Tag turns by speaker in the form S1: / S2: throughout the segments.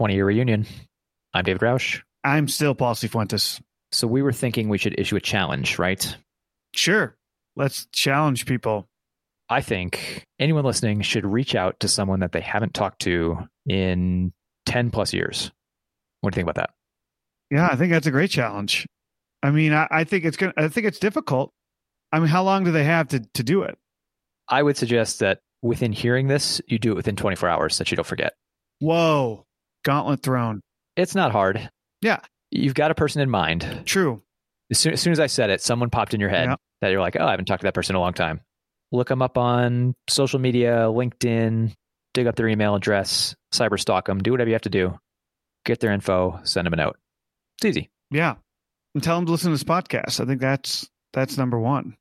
S1: 20 year reunion. I'm David Roush.
S2: I'm still Paul Fuentes.
S1: So we were thinking we should issue a challenge, right?
S2: Sure. Let's challenge people.
S1: I think anyone listening should reach out to someone that they haven't talked to in 10 plus years. What do you think about that?
S2: Yeah, I think that's a great challenge. I mean, I, I think it's gonna I think it's difficult. I mean, how long do they have to, to do it?
S1: I would suggest that within hearing this, you do it within 24 hours so that you don't forget.
S2: Whoa. Gauntlet thrown.
S1: It's not hard.
S2: Yeah.
S1: You've got a person in mind.
S2: True.
S1: As soon, as soon as I said it, someone popped in your head
S2: Yeah.
S1: that you're like, oh, I haven't talked to that person in a long time. Look them up on social media, LinkedIn, dig up their email address, cyber stalk them, do whatever you have to do. Get their info, send them a note. It's easy.
S2: Yeah. And tell them to listen to this podcast. I think that's that's number one.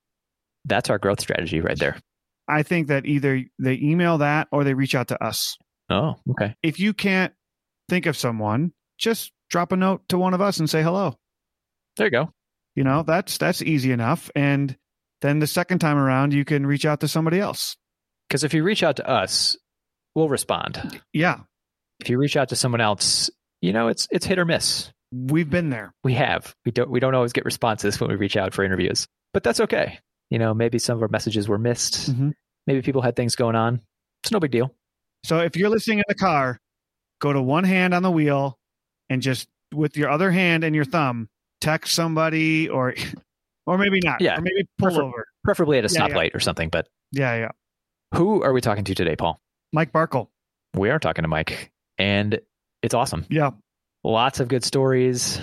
S1: That's our growth strategy right there.
S2: I think that either they email that or they reach out to us.
S1: Oh, okay.
S2: If you can't think of someone, just drop a note to one of us and say hello.
S1: There you go.
S2: You know, that's that's easy enough. And then the second time around, you can reach out to somebody else.
S1: Because if you reach out to us, we'll respond.
S2: Yeah,
S1: If you reach out to someone else, you know, it's it's hit or miss.
S2: we've been there.
S1: We have. We don't we don't always get responses when we reach out for interviews. But that's okay. You know, maybe some of our messages were missed.
S2: Mhm.
S1: Maybe people had things going on. It's no big deal.
S2: So if you're listening in the car, go to one hand on the wheel and just with your other hand and your thumb text somebody or or maybe not.
S1: Yeah.
S2: Or maybe pull
S1: Prefer-
S2: over.
S1: Preferably at a
S2: Yeah, yeah.
S1: stoplight or something. But
S2: Yeah, yeah.
S1: who are we talking to today, Paul?
S2: Mike Barkle.
S1: We are talking to Mike, and it's awesome.
S2: Yeah.
S1: Lots of good stories.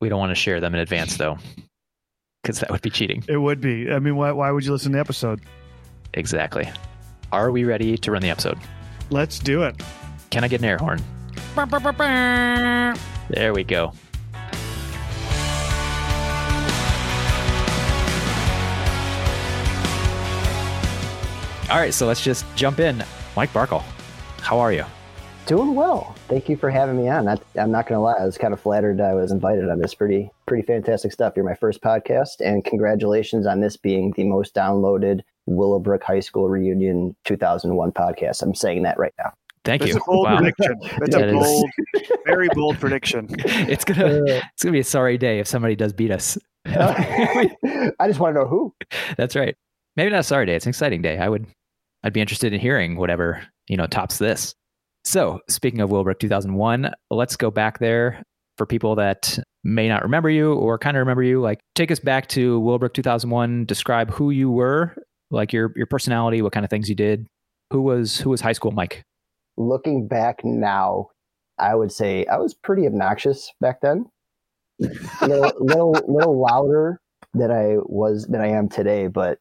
S1: We don't want to share them in advance, though, because that would be cheating.
S2: It would be. I mean, why why would you listen to the episode?
S1: Exactly. Are we ready to run the episode?
S2: Let's do it.
S1: Can I get an air horn? There we go. All right, so let's just jump in. Mike Barkle, how are you?
S3: Doing well. Thank you for having me on. I, I'm not going to lie, I was kind of flattered I was invited on this. Pretty, pretty fantastic stuff. You're my first podcast, and congratulations on this being the most downloaded Willowbrook High School reunion 2001 podcast. I'm saying that right now.
S1: Thank
S2: That's
S1: you.
S2: a bold
S1: Wow.
S2: prediction. That's
S1: That
S2: a
S1: is-
S2: bold, very bold prediction.
S1: It's gonna uh, it's gonna be a sorry day if somebody does beat us.
S3: I just want to know who.
S1: That's right. Maybe not a sorry day. It's an exciting day. I would, I'd be interested in hearing whatever you know tops this. So speaking of Willowbrook 2001, let's go back there for people that may not remember you or kind of remember you. Like, take us back to Willowbrook 2001. Describe who you were, like your your personality, what kind of things you did. Who was who was high school Mike?
S3: Looking back now, I would say I was pretty obnoxious back then. little, little, little louder than I was than I am today, but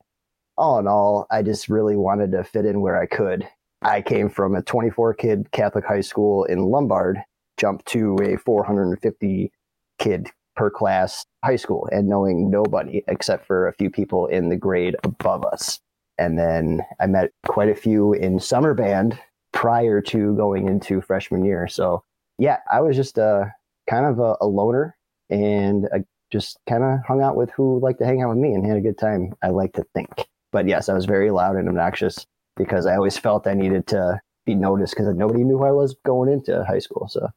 S3: all in all, I just really wanted to fit in where I could. I came from a 24 kid Catholic high school in Lombard, jumped to a 450 kid per class high school, and knowing nobody except for a few people in the grade above us. And then I met quite a few in summer band prior to going into freshman year. So yeah, I was just uh, kind of a, a loner and uh just kind of hung out with who liked to hang out with me and had a good time. I like to think. But yes, I was very loud and obnoxious because I always felt I needed to be noticed because nobody knew who I was going into high school. So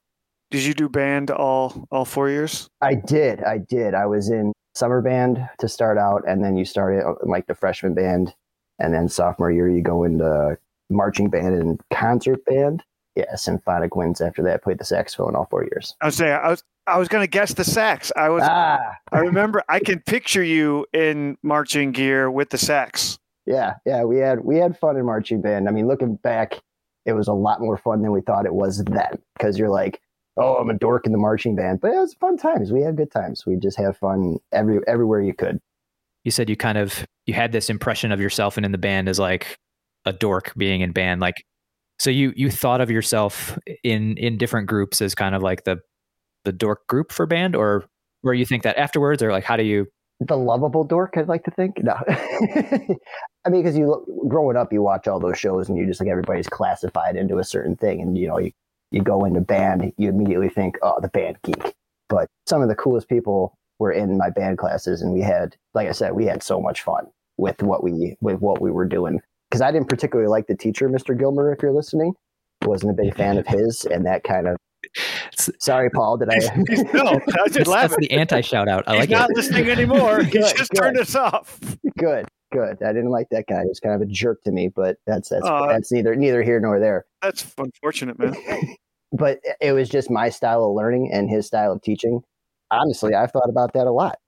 S2: Did you do band all all four years?
S3: I did. I did. I was in summer band to start out, and then you started like the freshman band, and then sophomore year you go into marching band and concert band. Yeah, symphonic winds after that. Played the saxophone all four years.
S2: I was saying I was I was gonna guess the sax. I was
S3: Ah,
S2: I remember I can picture you in marching gear with the sax.
S3: yeah, yeah. We had we had fun in marching band. I mean, looking back, it was a lot more fun than we thought it was then. Because you're like, oh, I'm a dork in the marching band, but it was fun times. We had good times. We just had fun every everywhere you could.
S1: You said you kind of you had this impression of yourself and in the band as like a dork being in band. Like, so you you thought of yourself in in different groups as kind of like the the dork group for band, or where you think that afterwards, or like how do you?
S3: the lovable dork i'd like to think no i mean because you look, growing up you watch all those shows and you just like everybody's classified into a certain thing and you know you, you go into band you immediately think oh the band geek but some of the coolest people were in my band classes and we had like i said we had so much fun with what we with what we were doing because i didn't particularly like the teacher mr gilmer if you're listening wasn't a big fan of his and that kind of Sorry, Paul. Did I?
S2: no, I
S1: That's,
S2: just laughing.
S1: that's the anti shout out. I
S2: He's
S1: like
S2: not
S1: it.
S2: listening anymore. He
S3: Good,
S2: just
S3: good.
S2: turned us off.
S3: good, good. I didn't like that guy. He was kind of a jerk to me, but that's that's
S2: Aw.
S3: that's neither neither here nor there.
S2: That's unfortunate, man.
S3: but it was just my style of learning and his style of teaching. Honestly, I've thought about that a lot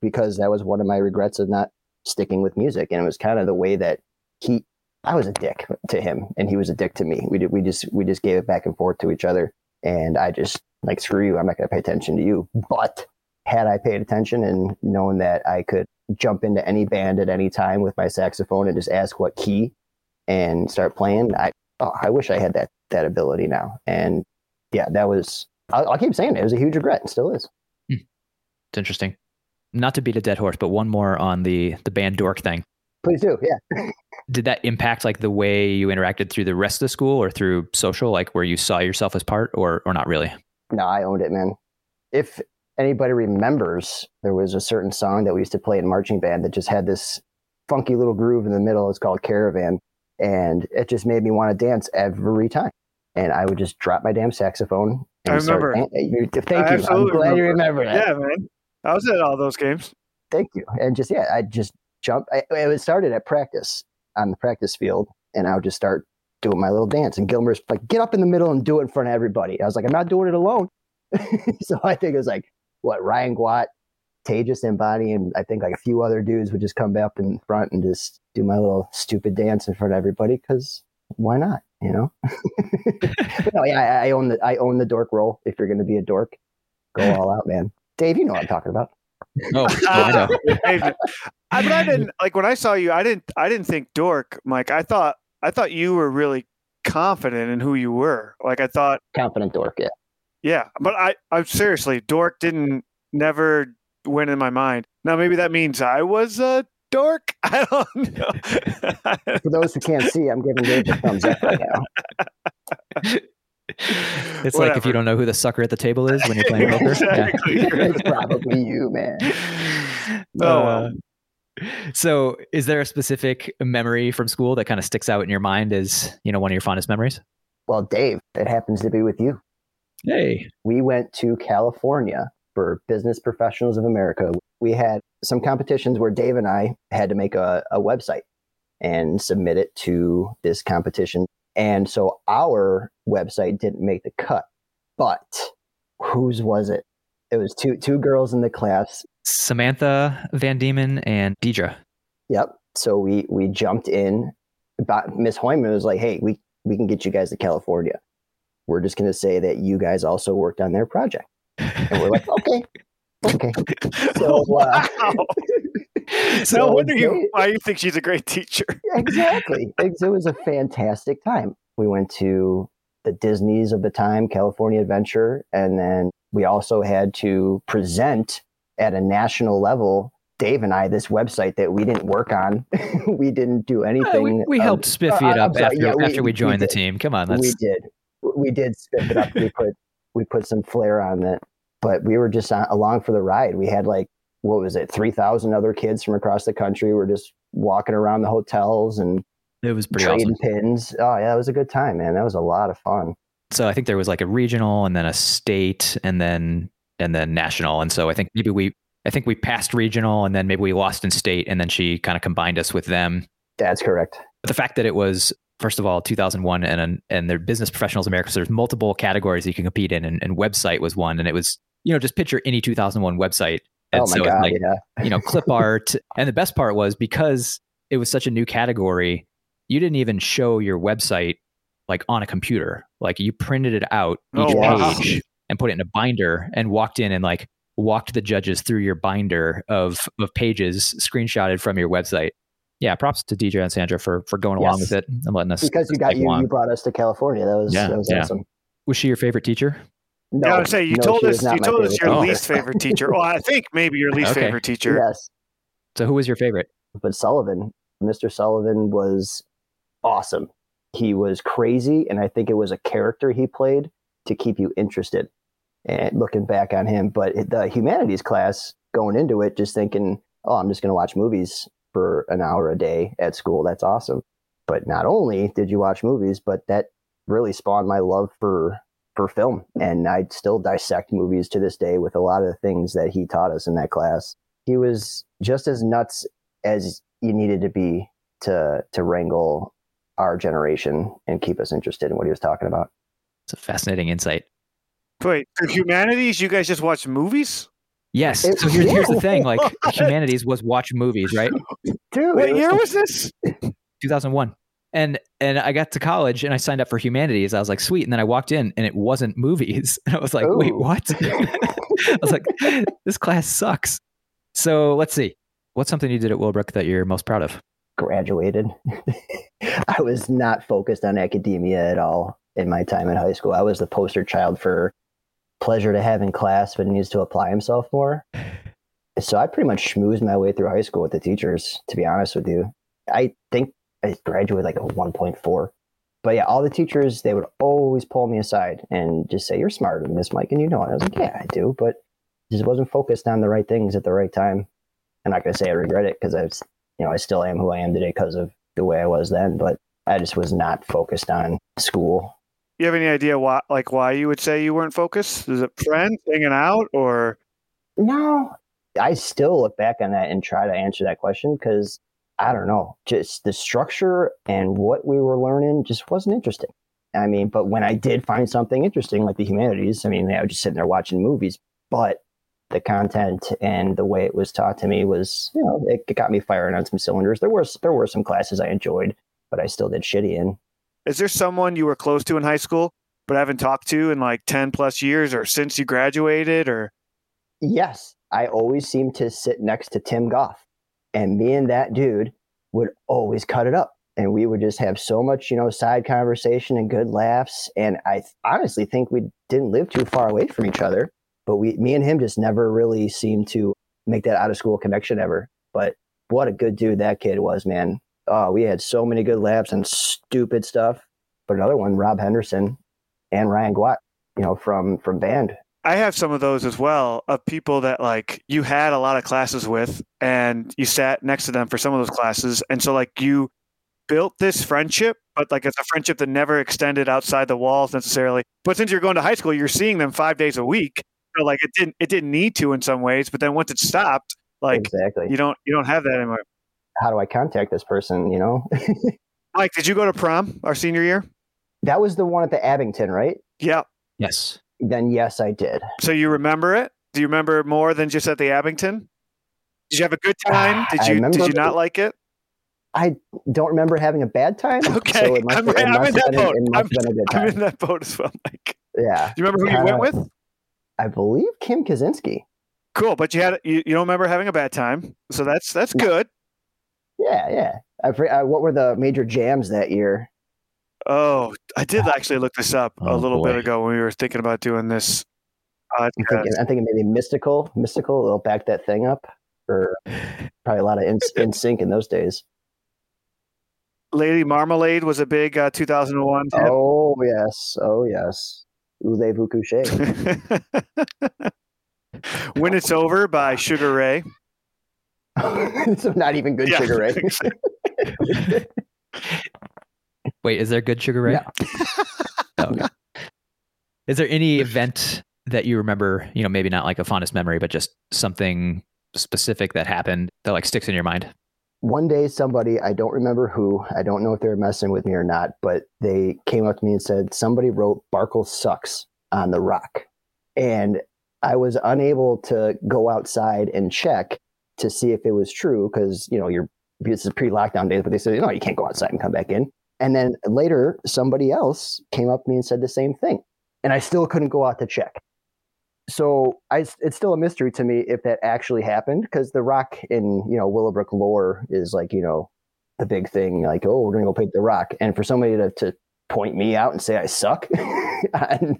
S3: because that was one of my regrets of not sticking with music, and it was kind of the way that he. I was a dick to him, and he was a dick to me. We did, we just we just gave it back and forth to each other, and I just like screw you. I'm not going to pay attention to you. But had I paid attention and known that I could jump into any band at any time with my saxophone and just ask what key and start playing, I oh, I wish I had that that ability now. And yeah, that was. I'll, I'll keep saying it. It was a huge regret, and still is. Hmm.
S1: It's interesting. Not to beat a dead horse, but one more on the the band dork thing.
S3: Please do. Yeah.
S1: Did that impact like the way you interacted through the rest of the school or through social, like where you saw yourself as part, or or not really?
S3: No, I owned it, man. If anybody remembers, there was a certain song that we used to play in marching band that just had this funky little groove in the middle. It's called Caravan, and it just made me want to dance every time. And I would just drop my damn saxophone. And
S2: I remember.
S3: dan- you- Thank
S2: I
S3: you. I'm
S2: absolutely
S3: glad you remember that.
S2: Yeah, man. I was at all those games.
S3: thank you. And just yeah, I just jump. I, it started at practice on the practice field, and I would just start doing my little dance. And Gilmer's like, "Get up in the middle and do it in front of everybody." I was like, "I'm not doing it alone." so I think it was like what Ryan Guat, Tejas Ambani, and I think like a few other dudes would just come up in front and just do my little stupid dance in front of everybody because why not? You know. no, yeah, I, I own the I own the dork role. If you're to be a dork, go all out, man. Dave, you know what I'm talking about.
S1: Oh, I know.
S2: I, but I didn't like when I saw you. I didn't. I didn't think dork, Mike. I thought. I thought you were really confident in who you were. Like I thought.
S3: Confident dork, yeah.
S2: Yeah, but I. I'm seriously. Dork didn't never went in my mind. Now maybe that means I was a dork. I don't know.
S3: For those who can't see, I'm giving Dave a thumbs up right now.
S1: It's like if you don't know who the sucker at the table is when you're playing poker. Yeah.
S2: exactly.
S3: it's probably you, man.
S2: Oh,
S1: Uh, so, is there a specific memory from school that kind of sticks out in your mind as you know one of your fondest memories?
S3: Well, Dave, it happens to be with you.
S1: Hey,
S3: We went to California for Business Professionals of America. We had some competitions where Dave and I had to make a, a website and submit it to this competition. And so our website didn't make the cut, but whose was it? It was two two girls in the class
S1: Samantha Van Diemen and Deidre.
S3: Yep. So we we jumped in. Miss Hoyman was like, "Hey, we we can get you guys to California. We're just going to say that you guys also worked on their project." And we're like, "Okay, okay." So, uh,
S2: wow.
S3: so
S2: no wonder you why you think she's a great teacher.
S3: exactly. It, it was a fantastic time. We went to the Disney's of the time, California Adventure, and then we also had to present at a national level. Dave and I, this website that we didn't work on, we didn't do
S1: Uh,
S3: anything.
S1: we, we
S3: of-
S1: helped spiffy
S3: uh,
S1: it up
S3: sorry,
S1: after,
S3: yeah, we-
S1: after we
S3: we
S1: joined the team. Come on,
S3: we
S1: that's
S3: did. We did spiff it up. we put we put some flair on it, but we were just on, along for the ride. We had like what was it, three thousand other kids from across the country. We're just walking around the hotels and
S1: it was pretty
S3: trading
S1: awesome.
S3: pins. Oh yeah, it was a good time, man. That was a lot of fun.
S1: So I think there was like a regional and then a state and then and then national. And so I think maybe we I think we passed regional and then maybe we lost in state and then she kind of combined us with them.
S3: That's correct.
S1: But the fact that it was first of all 2001 and and their business professionals America, so there's multiple categories you can compete in, and, and website was one, and it was you know just picture any 2001 website. And
S3: oh my
S1: so it's
S3: god,
S1: like
S3: yeah.
S1: you know clip art, and the best part was because it was such a new category, you didn't even show your website like on a computer. Like you printed it out oh, each
S2: Oh,
S3: wow.
S1: page and put it in a binder and walked in and like walked the judges through your binder of of pages screenshotted from your website. Yeah, props to DJ and Sandra for for going along with it and letting us.
S3: Because you got you,
S1: along.
S3: you brought us to California. That was
S1: Yeah,
S3: that was
S1: yeah.
S3: awesome.
S1: Was she your favorite teacher?
S3: No,
S2: yeah, I would say you
S3: no,
S2: told us you told us your
S3: teacher.
S2: least favorite teacher. Well, I think maybe your least
S1: Okay.
S2: favorite teacher.
S3: Yes,
S1: So who was your favorite?
S3: but Sullivan, Mr. Sullivan was awesome. He was crazy, and I think it was a character he played to keep you interested. And looking back on him, but the humanities class going into it, just thinking, "Oh, I'm just going to watch movies for an hour a day at school. That's awesome." But not only did you watch movies, but that really spawned my love for for film. And I still dissect movies to this day with a lot of the things that he taught us in that class. He was just as nuts as you needed to be to to wrangle our generation and keep us interested in what he was talking about.
S1: It's a fascinating insight.
S2: Wait, for humanities, you guys just watch movies?
S1: Yes.
S3: It-
S1: so here's, here's the thing: like humanities was watch movies, right?
S3: Dude,
S2: What year
S3: was-
S2: was this?
S1: 2001. And and I got to college and I signed up for humanities. I was like, sweet. And then I walked in and it wasn't movies. And I was like, wait,
S3: oh.
S1: what? I was like, this class sucks. So let's see. What's something you did at Willowbrook that you're most proud of?
S3: graduated. I was not focused on academia at all in my time in high school. I was the poster child for pleasure to have in class, but needs to apply himself more. So I pretty much schmoozed my way through high school with the teachers, to be honest with you. I think I graduated like a 1.4. But yeah, all the teachers, they would always pull me aside and just say, You're smarter than this, Mike, and you know it. I was like, Yeah, I do, but just wasn't focused on the right things at the right time. I'm not going to say I regret it because I was you know, I still am who I am today because of the way I was then, but I just was not focused on school.
S2: You have any idea why, like, why you would say you weren't focused? Is it friends hanging out, or
S3: No, I still look back on that and try to answer that question because I don't know, just the structure and what we were learning just wasn't interesting. I mean, but when I did find something interesting, like the humanities, I mean, I was just sitting there watching movies, but the content and the way it was taught to me was, you know, it, it got me firing on some cylinders. There was there were some classes I enjoyed, but I still did shitty in.
S2: is there someone you were close to in high school but haven't talked to in like ten plus years, or since you graduated, or
S3: Yes, I always seemed to sit next to Tim Goff, and me and that dude would always cut it up, and we would just have so much, you know, side conversation and good laughs. And I th- honestly think we didn't live too far away from each other, but we, me and him, just never really seemed to make that out of school connection ever. But what a good dude that kid was, man. Oh, we had so many good laughs and stupid stuff. But another one, Rob Henderson and Ryan Guat, you know, from from band.
S2: I have some of those as well of people that like you had a lot of classes with and you sat next to them for some of those classes. And so like you built this friendship, but like it's a friendship that never extended outside the walls necessarily. But since you're going to high school, you're seeing them five days a week. So like it didn't it didn't need to in some ways, but then once it stopped, like
S3: exactly.
S2: you don't you don't have that anymore.
S3: how do I contact this person? You know,
S2: Mike, did you go to prom our senior year?
S3: that was the one at the Abington, right?
S2: Yeah.
S1: Yes.
S3: Then yes, I did.
S2: So you remember it? Do you remember more than just at the Abington? Did you have a good ah, time? Did you did you not like it?
S3: I don't remember having a bad time.
S2: Okay,
S3: so
S2: I'm-
S3: have-
S2: I'm in that
S3: been,
S2: boat. I'm-
S3: have been a good
S2: I'm in that boat as well, Mike.
S3: Yeah,
S2: Do you remember who you went with?
S3: I believe Kim Kaczynski.
S2: Cool, but you had you, you don't remember having a bad time, so that's that's good.
S3: Yeah, yeah. I, I, uh, what were the major jams that year?
S2: Oh, I did actually look this up a
S1: Oh,
S2: little bit ago when we were thinking about doing this
S3: I'm thinking, I'm thinking maybe Mystikal. Mystikal. They'll back that thing up. Or probably a lot of in, NSYNC in those days.
S2: Lady Marmalade was a big uh, 2001 hit.
S3: Oh yes. Oh yes. Voulez-vous coucher?
S2: when it's over by Sugar Ray.
S3: so not even good
S2: Yeah.
S3: sugar, right?
S1: Wait, is there good sugar ray?
S3: Yeah.
S1: Oh, okay. Is there any event that you remember, you know, maybe not like a fondest memory, but just something specific that happened that like sticks in your mind?
S3: one day somebody i don't remember who i don't know if they were messing with me or not but they came up to me and said somebody wrote barkle sucks on the rock and i was unable to go outside and check to see if it was true because you know you're this is pre-lockdown days but they said no you can't go outside and come back in and then later somebody else came up to me and said the same thing and i still couldn't go out to check so I, it's still a mystery to me if that actually happened because the rock in you know Willowbrook lore is like you know the big thing like oh we're gonna go paint the rock and for somebody to, to point me out and say I suck on,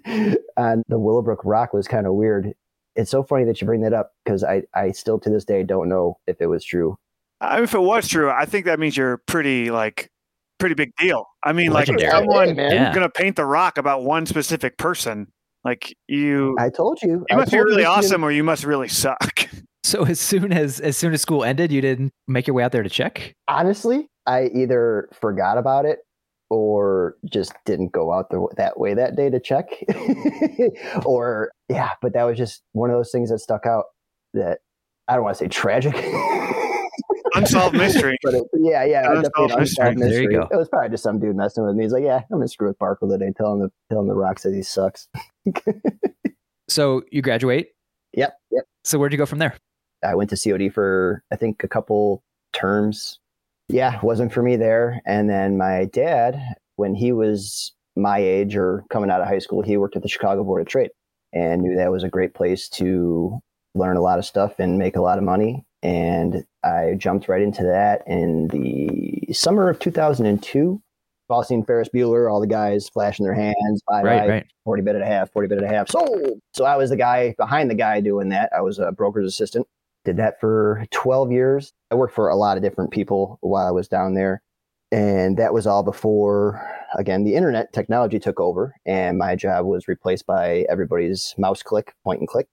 S3: on the Willowbrook rock was kind of weird. It's so funny that you bring that up because I I still to this day don't know if it was true.
S2: I mean, if it was true, I think that means you're pretty like pretty big deal. I mean, like someone
S3: Hey, man.
S1: Yeah.
S2: gonna paint the rock about one specific person, like you,
S3: I told you.
S2: you
S3: I
S2: must be
S3: told you
S2: really
S3: this shouldn't-
S2: awesome, or you must really suck.
S1: So as soon as as soon as school ended, you didn't make your way out there to check?
S3: honestly, I either forgot about it or just didn't go out the, that way that day to check. or, yeah, but that was just one of those things that stuck out that I don't want to say tragic.
S2: unsolved mystery.
S3: but it, yeah, yeah,
S2: Unsolved
S3: definitely an
S2: mystery.
S1: There you go.
S3: It was probably just some dude messing with me. He's like, yeah, I'm gonna screw with Barkle today. Tell him the tell him the rock says he sucks.
S1: So you graduate.
S3: Yep, yep.
S1: So where'd you go from there?
S3: I went to COD for I think a couple terms. Yeah, wasn't for me there. And then my dad, when he was my age or coming out of high school, he worked at the Chicago Board of Trade and knew that was a great place to learn a lot of stuff and make a lot of money. And I jumped right into that in the summer of 2002. All seen Ferris Bueller, all the guys flashing their hands, bye
S1: Right,
S3: bye,
S1: right.
S3: 40 bid and a half, 40 bid and a half, sold. So I was the guy behind the guy doing that. I was a broker's assistant. Did that for 12 years. I worked for a lot of different people while I was down there. And that was all before, again, the internet technology took over and my job was replaced by everybody's mouse click, point and click.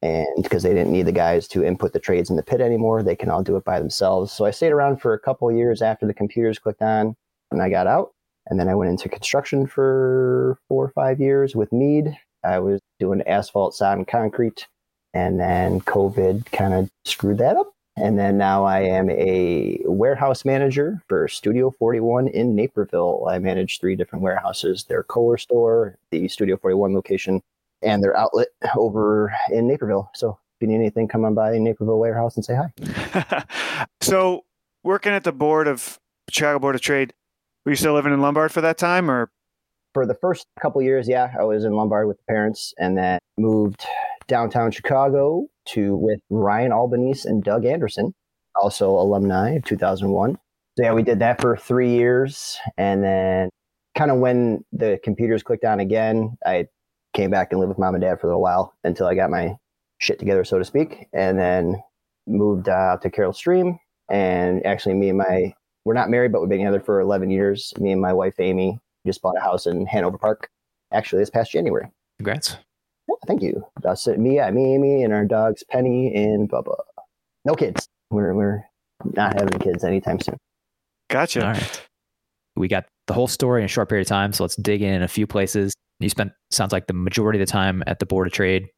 S3: And because they didn't need the guys to input the trades in the pit anymore, they can all do it by themselves. So I stayed around for a couple years after the computers clicked on and I got out. And then I went into construction for four or five years with Mead. I was doing asphalt, sod, and concrete. And then COVID kind of screwed that up. And then now I am a warehouse manager for Studio 41 in Naperville. I manage three different warehouses their Kohler store, the Studio 41 location, and their outlet over in Naperville. So if you need anything, come on by Naperville Warehouse and say hi.
S2: so, working at the board of Chicago Board of Trade, were you still living in Lombard for that time, or
S3: for the first couple years, yeah, I was in Lombard with the parents, and then moved downtown Chicago to with Ryan Albanese and Doug Anderson, also alumni of 2001. So yeah, we did that for three years, and then kind of when the computers clicked on again, I came back and lived with mom and dad for a little while until I got my shit together, so to speak, and then moved uh, out to Carol Stream. And actually, me and my we're not married, but we've been together for 11 years. Me and my wife Amy just bought a house in Hanover Park, actually this past January.
S1: Congrats.
S3: Yeah, thank you. That's it. Me, yeah, me, Amy, and our dogs Penny and Bubba. No kids. We're we're not having kids anytime soon.
S2: gotcha?
S1: All right. We got the whole story in a short period of time, so let's dig in a few places. You spent sounds like the majority of the time at the Board of Trade.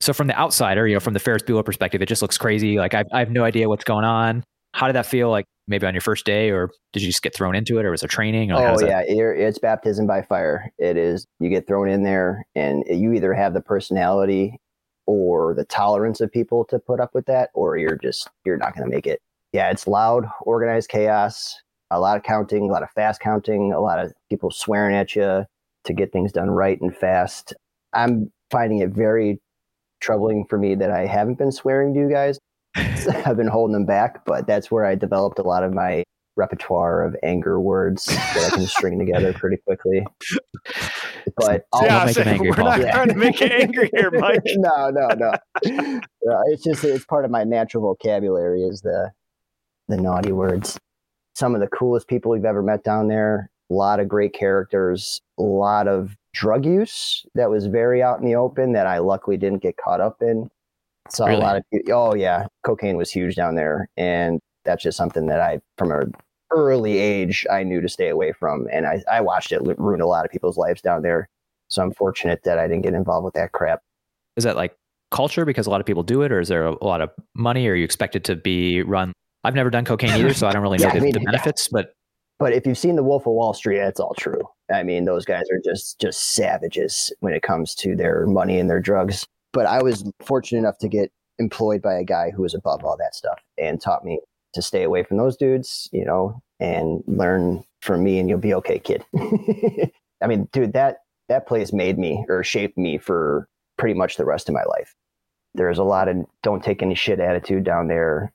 S1: So from the outsider, you know, from the Ferris Bueller perspective, it just looks crazy. Like I, I have no idea what's going on. How did that feel? Like maybe on your first day, or did you just get thrown into it, or was there training? Or
S3: Oh yeah, it's baptism by fire. It is. You get thrown in there, and you either have the personality or the tolerance of people to put up with that, or you're just you're not going to make it. Yeah, it's loud, organized chaos. A lot of counting, a lot of fast counting, a lot of people swearing at you to get things done right and fast. I'm finding it very troubling for me that I haven't been swearing to you guys. I've been holding them back, but that's where I developed a lot of my repertoire of anger words that I can string together pretty quickly. But
S1: I'll-
S2: yeah,
S1: make
S2: so
S1: angry,
S2: we're
S1: Paul.
S2: not
S3: Yeah.
S2: trying to make you angry here, Mike.
S3: no, no, no. No, It's just it's part of my natural vocabulary is the the naughty words. Some of the coolest people we've ever met down there. A lot of great characters. A lot of drug use that was very out in the open that I luckily didn't get caught up in. Saw
S1: Really?
S3: a lot of oh yeah, cocaine was huge down there, and that's just something that I from a early age I knew to stay away from, and I I watched it ruin a lot of people's lives down there. So I'm fortunate that I didn't get involved with that crap.
S1: Is that like culture because a lot of people do it, or is there a, lot of money? Or are you expected to be run? I've never done cocaine either, so I don't really know
S3: Yeah, I
S1: the,
S3: mean,
S1: the
S3: yeah.
S1: benefits. But
S3: But if you've seen The Wolf of Wall Street, that's all true. I mean, those guys are just just savages when it comes to their money and their drugs. But I was fortunate enough to get employed by a guy who was above all that stuff and taught me to stay away from those dudes, you know, and learn from me and you'll be okay, kid. I mean, dude, that that place made me or shaped me for pretty much the rest of my life. There's a lot of don't take any shit attitude down there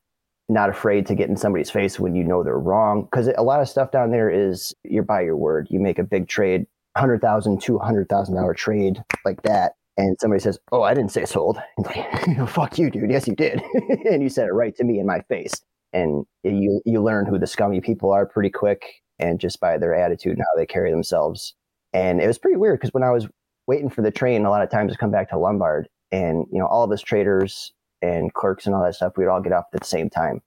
S3: not afraid to get in somebody's face when you know they're wrong. Because a lot of stuff down there is you're by your word. You make a big trade, hundred thousand, two hundred thousand dollar trade like that, and somebody says, "Oh, I didn't say sold." Like, Fuck you, dude. Yes, you did, and you said it right to me in my face. And you you learn who the scummy people are pretty quick, and just by their attitude and how they carry themselves. And it was pretty weird because when I was waiting for the train, a lot of times to come back to Lombard, and you know all of us traders and clerks and all that stuff, we'd all get off at the same time.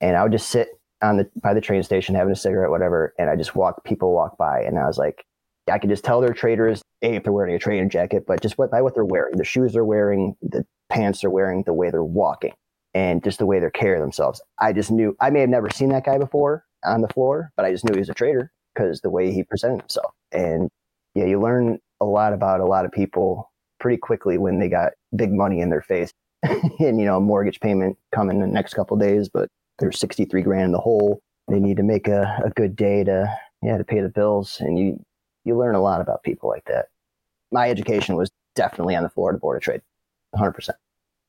S3: And I would just sit on the by the train station having a cigarette, whatever, and I just walk people walk by, and I was like, I could just tell they're traders. A, if they're wearing a trainer jacket, but just what by what they're wearing, the shoes they're wearing, the pants they're wearing, the way they're walking, and just the way they're carrying themselves. I just knew I may have never seen that guy before on the floor, but I just knew he was a trader because the way he presented himself. And yeah, you learn a lot about a lot of people pretty quickly when they got big money in their face and you know mortgage payment coming in the next couple days but they're 63 grand in the hole. They need to make a, a good day to yeah to pay the bills. And you you learn a lot about people like that. My education was definitely on the florida board of trade 100%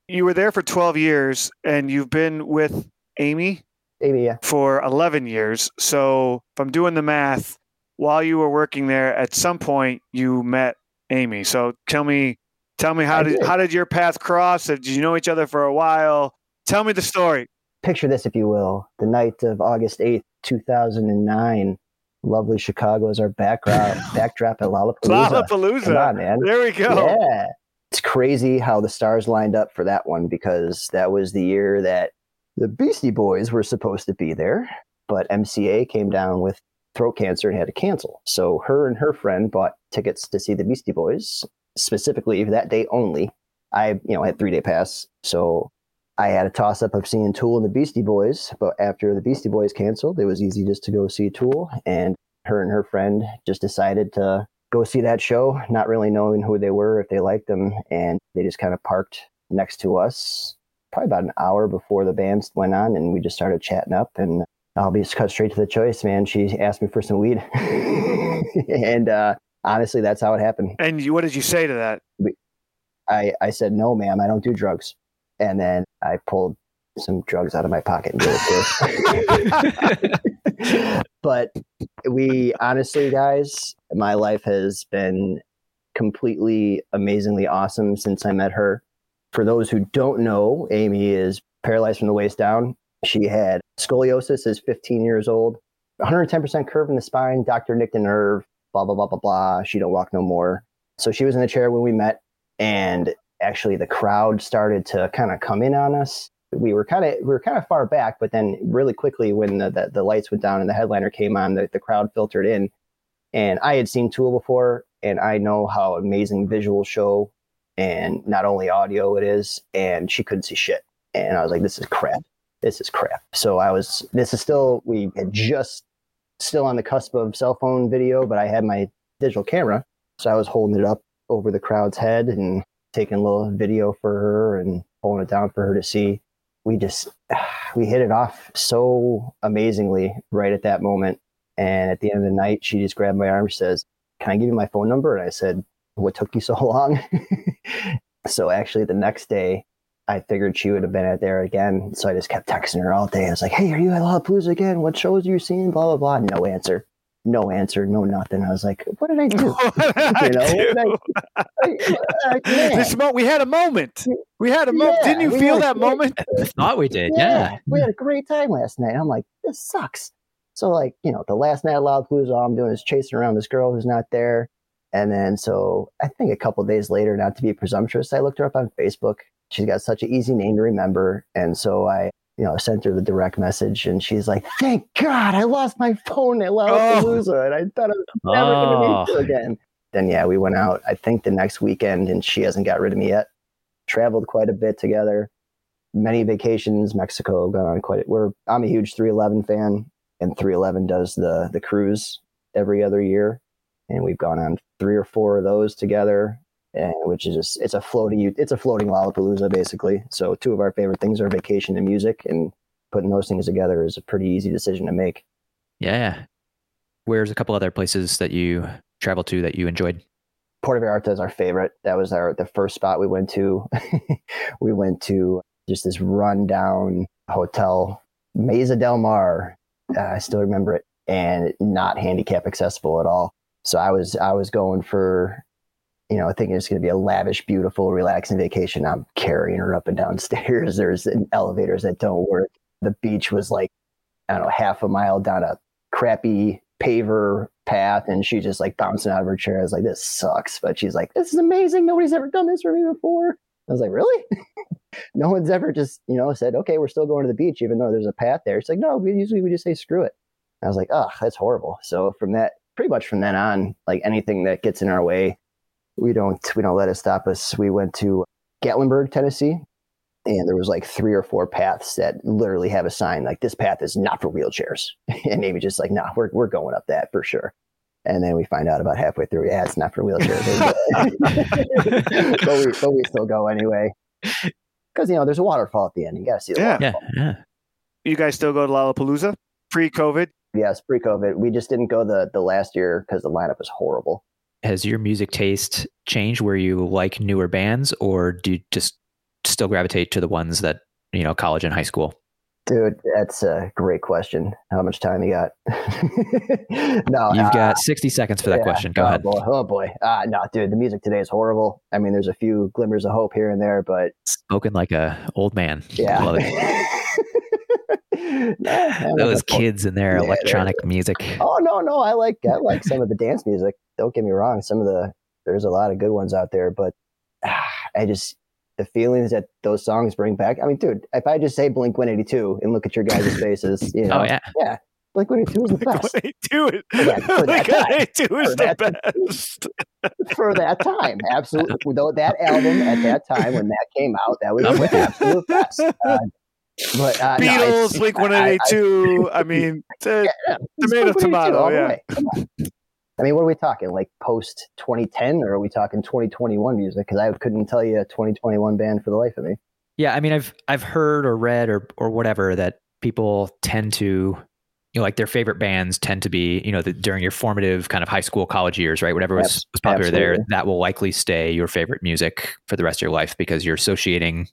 S2: You were there for 12 years and you've been with Amy?
S3: Amy, yeah.
S2: For 11 years. So if I'm doing the math, while you were working there, at some point you met Amy. So tell me, tell me how
S3: I
S2: did,
S3: did.
S2: how did your path cross? Did you know each other for a while? Tell me the story.
S3: picture this if you will the night of august 8th 2009 lovely chicago is our backdrop backdrop at lollapalooza
S2: Lollapalooza, Come
S3: on, man.
S2: There we go.
S3: Yeah. It's crazy how the stars lined up for that one because that was the year that the Beastie Boys were supposed to be there, but MCA came down with throat cancer and had to cancel. So her and her friend bought tickets to see the Beastie Boys, specifically that day only. I, you know, had three day pass. So I had a toss up of seeing Tool and the Beastie Boys, but after the Beastie Boys canceled, it was easy just to go see Tool. And her and her friend just decided to go see that show, not really knowing who they were, if they liked them. And they just kind of parked next to us probably about an hour before the band went on. And we just started chatting up. And I'll be cut straight to the choice, man. She asked me for some weed. and uh, honestly, that's how it happened.
S2: And you, what did you say to that?
S3: I, I said, no, ma'am, I don't do drugs. And then I pulled some drugs out of my pocket and gave it to her. but we honestly, guys, my life has been completely amazingly awesome since I met her. For those who don't know, Amy is paralyzed from the waist down. She had scoliosis is 15 years old, 110% curve in the spine. Doctor nicked a nerve. Blah blah blah blah blah. She don't walk no more. So she was in the chair when we met, and actually the crowd started to kind of come in on us. We were kind of we were kind of far back, but then really quickly when the, the, the lights went down and the headliner came on, the, the crowd filtered in. And I had seen Tool before, and I know how amazing visual show and not only audio it is. And she couldn't see shit, and I was like, "This is crap. This is crap." So I was. This is still. We had just still on the cusp of cell phone video, but I had my digital camera, so I was holding it up over the crowd's head and taking a little video for her and pulling it down for her to see. We just we hit it off so amazingly right at that moment. And at the end of the night, she just grabbed my arm. Says, "Can I give you my phone number?" And I said, "What took you so long?" so actually, the next day, I figured she would have been at there again. So I just kept texting her all day. I was like, "Hey, are you at Lollapalooza again? What shows are you seeing?" Blah blah blah. No answer. No answer. No nothing. I was like, "What did I do?"
S2: What did I
S3: know,
S2: do?
S3: I- I-
S2: This mo- we had a moment. We had a moment.
S3: Yeah,
S2: Didn't you feel
S3: had
S2: that
S3: great-
S2: moment?
S1: I thought we did. Yeah.
S3: we had a great time last night. I'm like, this sucks. So like, you know, the last night at Lollapalooza, all I'm doing is chasing around this girl who's not there. And then so I think a couple days later, not to be presumptuous, I looked her up on Facebook. She's got such an easy name to remember. And so I, you know, sent her the direct message and she's like, Thank God I lost my phone at Lollapalooza. Oh. And I thought I was never
S1: Oh.
S3: gonna meet oh. her again. Then yeah, we went out, I think the next weekend, and she hasn't got rid of me yet. Traveled quite a bit together many vacations, Mexico, gone on quite. a, We're I'm a huge 311 fan, and 311 does the the cruise every other year, and we've gone on three or four of those together, which is just it's a floating it's a floating Lollapalooza basically. So two of our favorite things are vacation and music, and putting those things together is a pretty easy decision to make.
S1: Yeah. Where's a couple other places that you traveled to that you enjoyed?
S3: Puerto Vallarta is our favorite. That was our the first spot we went to. we went to just this rundown hotel, Mesa del Mar. Uh, I still remember it, and not handicap accessible at all. So I was I was going for, you know, thinking it's going to be a lavish, beautiful, relaxing vacation. I'm carrying her up and down stairs. There's elevators that don't work. The beach was like, I don't know, half a mile down a crappy paver path and she's just like bouncing out of her chair. I was like, this sucks. But she's like, this is amazing. Nobody's ever done this for me before. I was like, really? no one's ever just you know said, okay, we're still going to the beach, even though there's a path there. It's like no, we usually we just say screw it. I was like, oh, that's horrible. So from that, pretty much from then on, like anything that gets in our way, we don't we don't let it stop us. We went to Gatlinburg, Tennessee, and there was like three or four paths that literally have a sign like this path is not for wheelchairs. and Amy just like, nah, we're we're going up that for sure. And then we find out about halfway through, yeah, it's not for wheelchairs. but, we, but we still go anyway. Because, you know, there's a waterfall at the end. You got to see the
S2: Yeah.
S1: Yeah, yeah.
S2: You guys still go to Lollapalooza pre COVID?
S3: Yes, pre COVID. We just didn't go the, the last year because the lineup was horrible.
S1: Has your music taste changed where you like newer bands, or do you just still gravitate to the ones that you know, college and high school?
S3: Dude, that's a great question. How much time you got? no,
S1: You've
S3: uh,
S1: got 60 seconds for that
S3: yeah.
S1: question. Go
S3: oh,
S1: ahead.
S3: Boy. Oh boy. Uh, no, dude, the music today is horrible. I mean, there's a few glimmers of hope here and there, but
S1: Spoken like a old man.
S3: yeah.
S1: Love it.
S3: No,
S1: Those kids and their
S3: Yeah,
S1: electronic music.
S3: Oh no, no, I like I like some of the dance music. Don't get me wrong. Some of the there's a lot of good ones out there, but ah, I just the feelings that those songs bring back. I mean, dude, if I just say Blink 182 and look at your guys' faces, you know,
S1: Oh yeah.
S3: Yeah, Blink 182 is the best
S2: what they do it.
S3: For that-
S2: Like,
S3: time.
S2: they is the best.
S3: for that time. Absolutely, that album at that time when that came out, that was the absolute best. Uh, but uh, no, it's-
S2: Beatles, Blink
S3: I- I-
S2: 182. I, mean, uh,
S3: yeah, yeah, it's
S2: Tomato, tomato, yeah.
S3: way. Come on. I mean, what are we talking? Like post 2010, or are we talking 2021 music? Because I couldn't tell you a 2021 band for the life of me.
S1: Yeah, I mean, I've I've heard or read or or whatever that people tend to, you know, like their favorite bands tend to be, you know, the, during your formative kind of high school, college years, right? Whatever was, was popular there, that will likely stay your favorite music for the rest of your life because you're associating,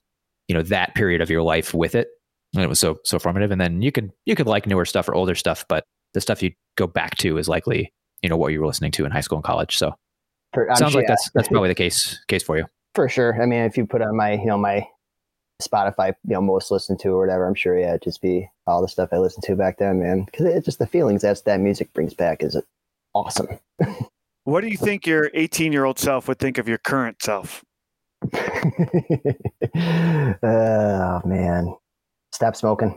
S1: you know, that period of your life with it, and it was so so formative. And then you could you could like newer stuff or older stuff, but the stuff you go back to is likely, you know, what you were listening to in high school and college. So
S3: For,
S1: sounds
S3: sure-
S1: like that's that's probably the case case for you.
S3: for sure. I mean, if you put on my, you know, my Spotify, you know, most listened to or whatever, I'm sure, yeah, it'd just be all the stuff I listened to back then, man. Because it's just the feelings that's that music brings back is awesome.
S2: what do you think your 18 year old self would think of your current self?
S3: oh man, stop smoking.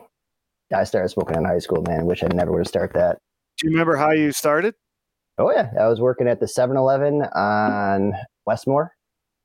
S3: I started smoking in high school, man. Wish I never would have started that.
S2: Do you remember how you started?
S3: Oh yeah, I was working at the 7-Eleven on Westmore,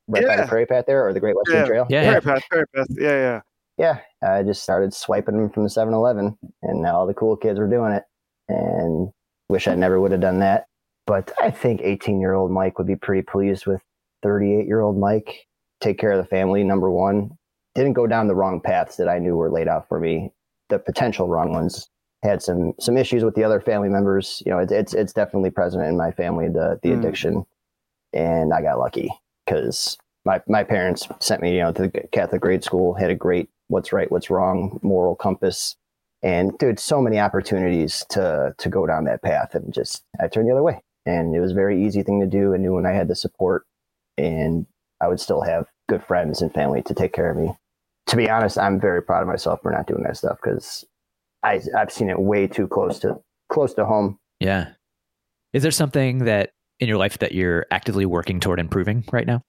S3: right by the Prairie Path there, or the Great Western
S2: Yeah.
S3: Trail.
S1: Yeah,
S2: Very path, very path. Yeah, yeah.
S3: yeah, I just started swiping them from the 7-Eleven, and now all the cool kids were doing it. And wish I never would have done that. But I think 18-year-old Mike would be pretty pleased with 38-year-old Mike. Take care of the family, number one. Didn't go down the wrong paths that I knew were laid out for me. The potential wrong ones. Had some some issues with the other family members. You know, it's it's, it's definitely present in my family the the
S2: Mm.
S3: addiction, and I got lucky because my my parents sent me you know to the Catholic grade school. Had a great what's right, what's wrong moral compass, and dude, so many opportunities to to go down that path, and just I turned the other way, and it was a very easy thing to do. I knew when I had the support, and I would still have good friends and family to take care of me. To be honest, I'm very proud of myself for not doing that stuff because I I've seen it way too close to close to home.
S1: Yeah. Is there something that in your life that you're actively working toward improving right now?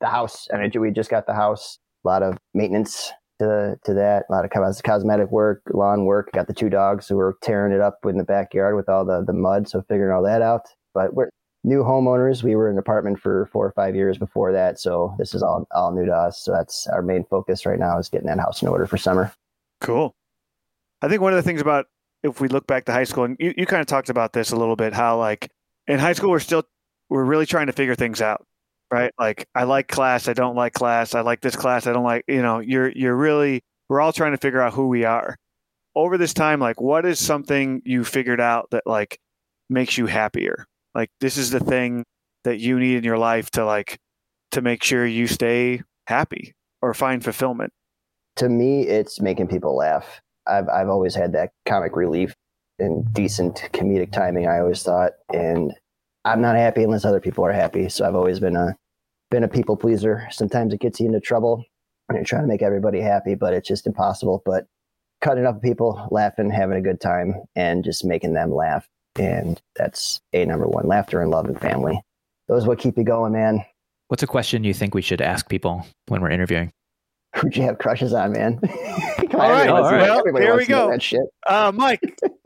S3: The house, and I, we just got the house. A lot of maintenance to to that. A lot of cosmetic work, lawn work. Got the two dogs who were tearing it up in the backyard with all the the mud. So figuring all that out. But we're new homeowners. We were in an apartment for four or five years before that, so this is all all new to us. So that's our main focus right now is getting that house in order for summer.
S2: Cool. I think one of the things about if we look back to high school, and you, you kind of talked about this a little bit, how like in high school we're still we're really trying to figure things out, right? Like I like class, I don't like class, I like this class, I don't like you know, you're you're really we're all trying to figure out who we are. Over this time, like what is something you figured out that like makes you happier? Like this is the thing that you need in your life to like to make sure you stay happy or find fulfillment.
S3: to me, it's making people laugh. I've I've always had that comic relief and decent comedic timing. I always thought, and I'm not happy unless other people are happy. So I've always been a been a people pleaser. Sometimes it gets you into trouble when you're trying to make everybody happy, but it's just impossible. But cutting up people, laughing, having a good time, and just making them laugh, and that's a number one. Laughter and love and family. Those what keep you going, man.
S1: What's a question you think we should ask people when we're interviewing?
S3: Who'd you have crushes on, man? Come
S2: All right,
S3: everybody wants to-
S2: well, here we go.
S3: That shit.
S2: Uh, Mike,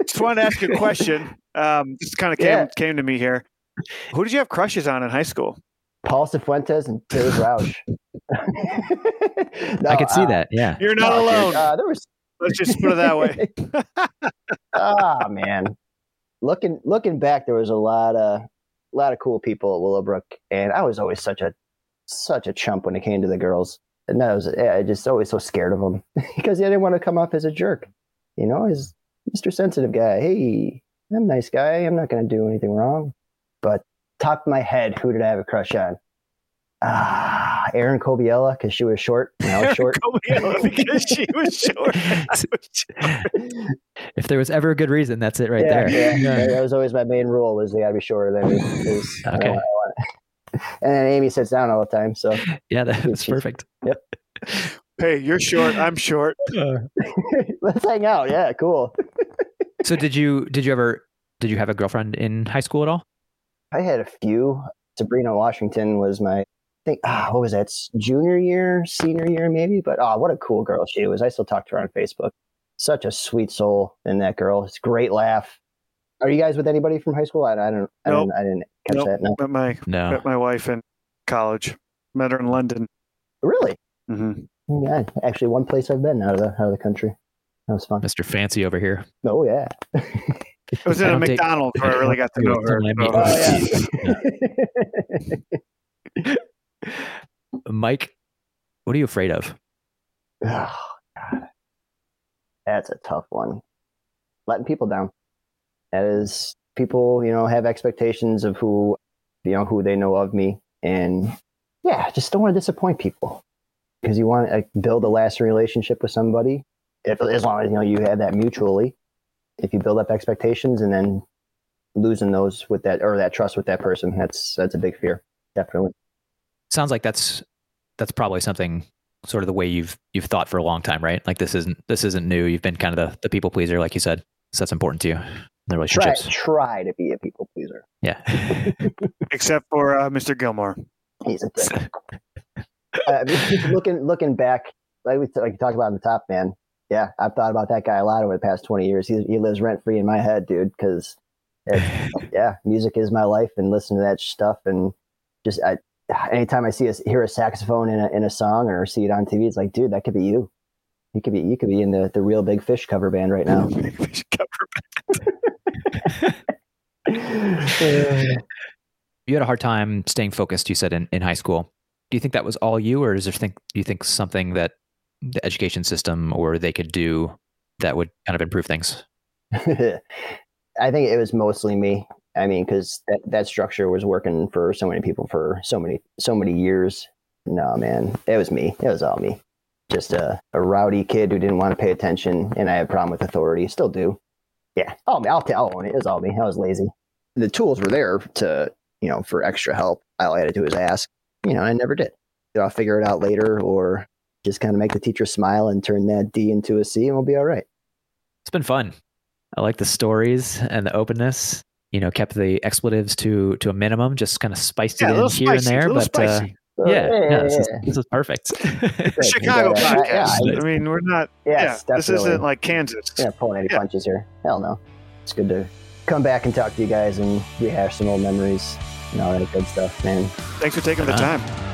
S2: just wanted to ask you a question. Um, this kind of came
S3: Yeah.
S2: came to me here. Who did you have crushes on in high school?
S3: Paul Cifuentes and Terry Roush.
S1: I could see
S3: uh,
S1: that. Yeah.
S2: You're not
S3: no,
S2: alone.
S3: Uh, there was
S2: Let's just put it that way.
S3: ah man looking looking back there was a lot of a lot of cool people at willowbrook and i was always such a such a chump when it came to the girls. And i was I just always so scared of them because i didn't want to come off as a jerk. You know as mr sensitive guy. Hey i'm a nice guy. I'm not going to do anything wrong. But top of my head who did i have a crush on ah Erin Kobiela because she was short and I was short.
S2: Kobiela because she was short.
S1: if there was ever a good reason, that's it right
S3: yeah,
S1: there.
S3: Yeah, that- that was always my main rule was they got to be shorter than me. I
S1: Okay.
S3: want- I And then Amy sits down all the time, so
S1: Yeah, that's
S3: She's-
S1: perfect.
S2: hey, you're short. I'm short.
S3: let's hang out. Yeah, cool.
S1: So did you did you ever did you have a girlfriend in high school at all?
S3: I had a few. Sabrina Washington was my, I think, ah, what was that? s- Junior year, senior year, maybe. But oh, what a cool girl she was. I still talk to her on Facebook. Such a sweet soul in that girl. It's a great laugh. Are you guys with anybody from high school? I, I don't. I,
S2: Nope.
S3: didn't, I didn't catch
S2: Nope.
S3: that. No,
S2: Met my
S1: No.
S2: met my wife in college. Met her in London.
S3: really.
S2: hmm
S3: Yeah, actually, one place I've been out of the out of the country. That was fun.
S1: Mr. Fancy over here.
S3: Oh yeah.
S2: It was in
S1: I
S2: a
S1: don't take-
S2: McDonald's where I really got to know her.
S1: Don't let me-
S2: so-
S3: Oh, yeah.
S1: Mike, what are you afraid of?
S3: Oh, God. That's a tough one. Letting people down. That is people, you know, have expectations of who, you know, who they know of me, and yeah, just don't want to disappoint people because you want to like, build a lasting relationship with somebody. If as long as you know you have that mutually, if you build up expectations and then losing those with that or that trust with that person, that's that's a big fear, definitely.
S1: Sounds like that's that's probably something sort of the way you've you've thought for a long time, right? Like this isn't this isn't new. You've been kind of the, the people pleaser, like you said. So that's important to you. in The
S3: Try
S1: relationships.
S3: try to be a people pleaser.
S1: Yeah.
S2: Except for uh, Mr. Gilmore.
S3: He's a dick. uh, looking looking back, like we like you talked about in the top, man. Yeah, I've thought about that guy a lot over the past twenty years. He he lives rent free in my head, dude. Because yeah, music is my life, and listening to that stuff, and just I, anytime I see a hear a saxophone in a in a song or see it on TV, it's like, dude, that could be you. You could be you could be in the the Reel Big Fish cover band right now.
S1: you had a hard time staying focused, you said in, in high school. Do you think that was all you, or is there think do you think something that the education system or they could do that would kind of improve things?
S3: I think it was mostly me. I mean, because that, that structure was working for so many people for so many so many years. No, man, it was me. It was all me. Just a, a rowdy kid who didn't want to pay attention, and I had a problem with authority. Still do. Yeah. Oh, I'll, I'll own it. It was all me. I was lazy. The tools were there to, you know, for extra help. All I had to do was ask. You know, I never did. So I'll figure it out later, or just kind of make the teacher smile and turn that D into a C, and we'll be all right.
S1: It's been fun. I like the stories and the openness. You know, kept the expletives to to a minimum, just kind of spiced
S2: Yeah,
S1: it in here
S2: spicy.
S1: and there.
S2: a little
S1: But uh,
S2: spicy.
S3: So,
S1: yeah, yeah, this, is, this is perfect.
S2: Chicago
S3: Yeah, yeah,
S2: podcast.
S3: yeah,
S2: I mean, we're not.
S3: Yes,
S2: yeah, this isn't like Kansas.
S3: Yeah, pulling any
S2: Yeah.
S3: punches here. Hell no. It's good to come back and talk to you guys and rehash some old memories and all that good stuff, man.
S2: Thanks for taking the
S1: Uh-huh.
S2: time.